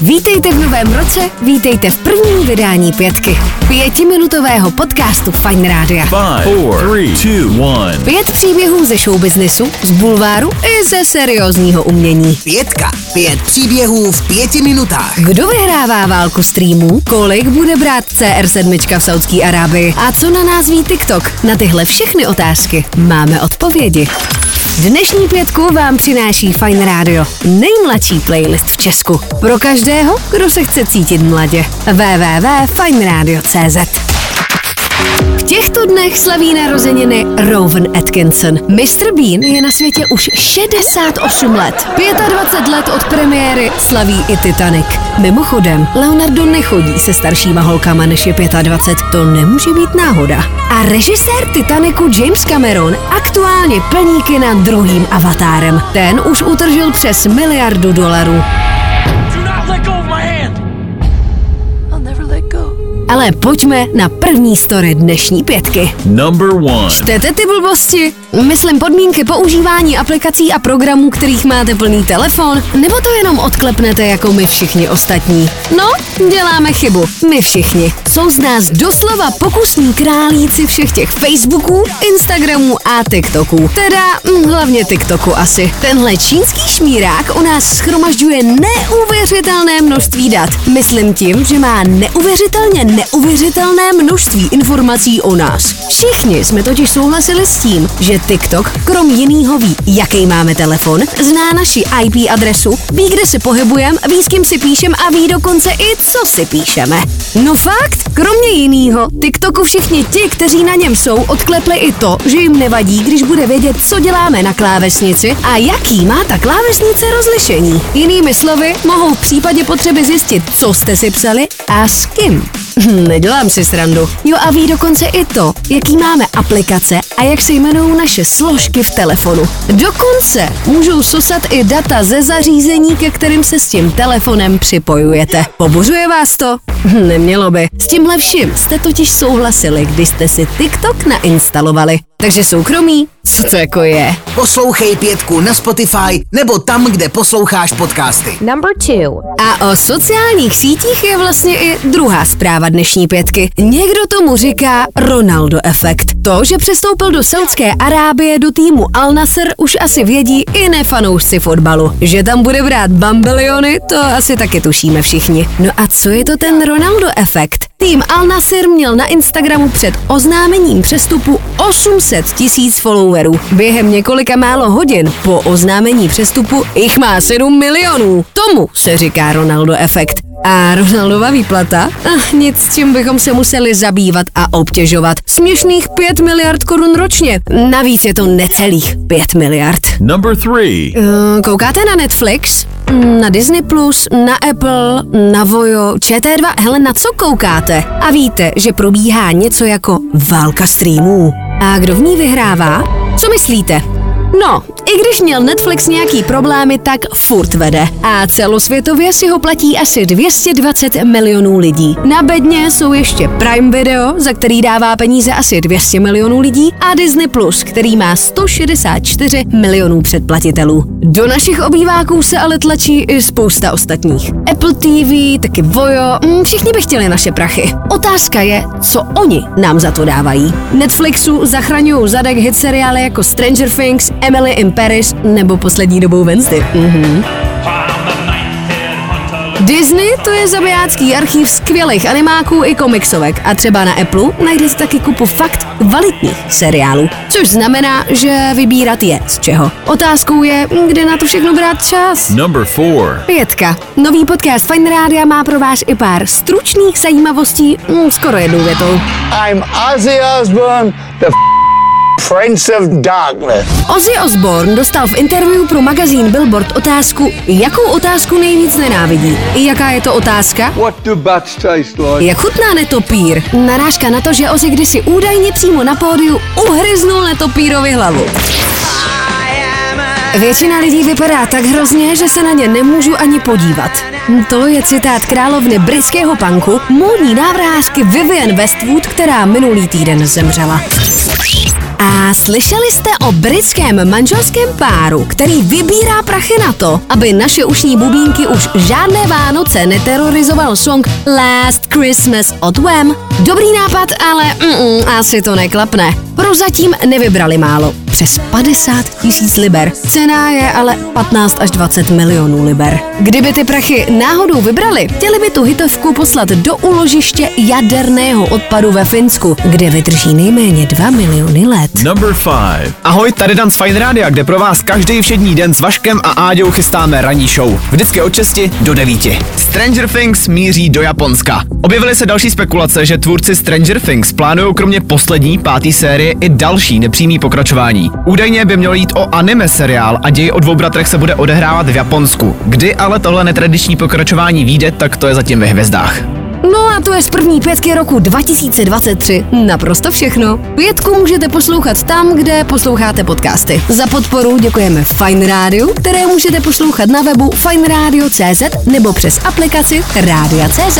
Vítejte v novém roce, vítejte v prvním vydání pětky. Pětiminutového podcastu Fine Rádia. Five, four, three, two, one. Pět příběhů ze showbiznesu, z bulváru i ze seriózního umění. Pětka. Pět příběhů v pěti minutách. Kdo vyhrává válku streamů? Kolik bude brát CR7 v Saudské Arábii? A co na nás ví TikTok? Na tyhle všechny otázky máme odpovědi. Dnešní pětku vám přináší Fine Radio, nejmladší playlist v Česku. Pro každého, kdo se chce cítit mladě. www.fineradio.cz těchto dnech slaví narozeniny Rowan Atkinson. Mr. Bean je na světě už 68 let. 25 let od premiéry slaví i Titanic. Mimochodem, Leonardo nechodí se staršíma holkama než je 25. To nemůže být náhoda. A režisér Titanicu James Cameron aktuálně plní kina druhým avatárem. Ten už utržil přes miliardu dolarů. Ale pojďme na první story dnešní pětky. Number one. Čtete ty blbosti? Myslím podmínky používání aplikací a programů, kterých máte plný telefon? Nebo to jenom odklepnete jako my všichni ostatní? No, děláme chybu. My všichni. Jsou z nás doslova pokusní králíci všech těch Facebooků, Instagramů a TikToků. Teda hm, hlavně TikToku asi. Tenhle čínský šmírák u nás schromažďuje neuvěřitelné množství dat. Myslím tím, že má neuvěřitelně neuvěřitelné množství informací o nás. Všichni jsme totiž souhlasili s tím, že TikTok krom jinýho ví, jaký máme telefon, zná naši IP adresu, ví, kde se pohybujeme, ví, s kým si píšem a ví dokonce i, co si píšeme. No fakt, kromě jinýho, TikToku všichni ti, kteří na něm jsou, odklepli i to, že jim nevadí, když bude vědět, co děláme na klávesnici a jaký má ta klávesnice rozlišení. Jinými slovy, mohou v případě potřeby zjistit, co jste si psali a s kým. Hm, Nedělám si srandu. Jo a ví dokonce i to, jaký máme aplikace a jak se jmenují naše složky v telefonu. Dokonce můžou sosat i data ze zařízení, ke kterým se s tím telefonem připojujete. Pobuřuje vás to? Nemělo by. S tímhle vším jste totiž souhlasili, když jste si TikTok nainstalovali. Takže soukromí? Co to jako je? Poslouchej pětku na Spotify nebo tam, kde posloucháš podcasty. Number two. A o sociálních sítích je vlastně i druhá zpráva dnešní pětky. Někdo tomu říká Ronaldo efekt. To, že přestoupil do Saudské Arábie do týmu Al Nasser, už asi vědí i nefanoušci fotbalu. Že tam bude brát bambiliony, to asi taky tušíme všichni. No a co je to ten Ronaldo efekt? Tým Al Nasser měl na Instagramu před oznámením přestupu 800 tisíc followerů. Během několika málo hodin po oznámení přestupu jich má 7 milionů. Tomu se říká Ronaldo efekt. A Ronaldova výplata? Ach, nic, s čím bychom se museli zabývat a obtěžovat. Směšných 5 miliard korun ročně. Navíc je to necelých 5 miliard. Number three. Uh, Koukáte na Netflix? Na Disney+, Plus, na Apple, na Vojo, ČT2, hele, na co koukáte? A víte, že probíhá něco jako válka streamů. A kdo v ní vyhrává? Co myslíte? No, i když měl Netflix nějaký problémy, tak furt vede. A celosvětově si ho platí asi 220 milionů lidí. Na bedně jsou ještě Prime Video, za který dává peníze asi 200 milionů lidí, a Disney+, Plus, který má 164 milionů předplatitelů. Do našich obýváků se ale tlačí i spousta ostatních. Apple TV, taky Vojo, mm, všichni by chtěli naše prachy. Otázka je, co oni nám za to dávají. Netflixu zachraňují zadek hit seriály jako Stranger Things, Emily in Paris nebo poslední dobou Wednesday. Mhm. Disney to je zabijácký archív skvělých animáků i komiksovek a třeba na Apple najdete taky kupu fakt kvalitních seriálů, což znamená, že vybírat je z čeho. Otázkou je, kde na to všechno brát čas. Number four. Pětka. Nový podcast Fine Rádia má pro vás i pár stručných zajímavostí, mm, skoro jednou větou. I'm Ozzy Osbourne, the Prince of Darkness. Ozzy Osbourne dostal v interview pro magazín Billboard otázku, jakou otázku nejvíc nenávidí. I jaká je to otázka? What do butts taste like? Jak chutná netopír? Narážka na to, že Ozzy kdysi údajně přímo na pódiu uhryznul netopírovi hlavu. Většina lidí vypadá tak hrozně, že se na ně nemůžu ani podívat. To je citát královny britského punku, módní návrhářky Vivian Westwood, která minulý týden zemřela. A slyšeli jste o britském manželském páru, který vybírá prachy na to, aby naše ušní bubínky už žádné Vánoce neterorizoval song Last Christmas od Wham? Dobrý nápad, ale mm, asi to neklapne. Prozatím nevybrali málo. Přes 50 tisíc liber. Cena je ale 15 až 20 milionů liber. Kdyby ty prachy náhodou vybrali, chtěli by tu hitovku poslat do uložiště jaderného odpadu ve Finsku, kde vydrží nejméně 2 miliony let. Number 5. Ahoj, tady Dan z Fine Rádia, kde pro vás každý všední den s Vaškem a Áďou chystáme ranní show. Vždycky od 6 do 9. Stranger Things míří do Japonska. Objevily se další spekulace, že tvůrci Stranger Things plánují kromě poslední, páté série i další nepřímý pokračování. Údajně by mělo jít o anime seriál a děj o dvou bratrech se bude odehrávat v Japonsku. Kdy ale tohle netradiční pokračování vyjde, tak to je zatím ve hvězdách. No a to je z první pětky roku 2023 naprosto všechno. Pětku můžete poslouchat tam, kde posloucháte podcasty. Za podporu děkujeme Fine Radio, které můžete poslouchat na webu fineradio.cz nebo přes aplikaci Rádia.cz.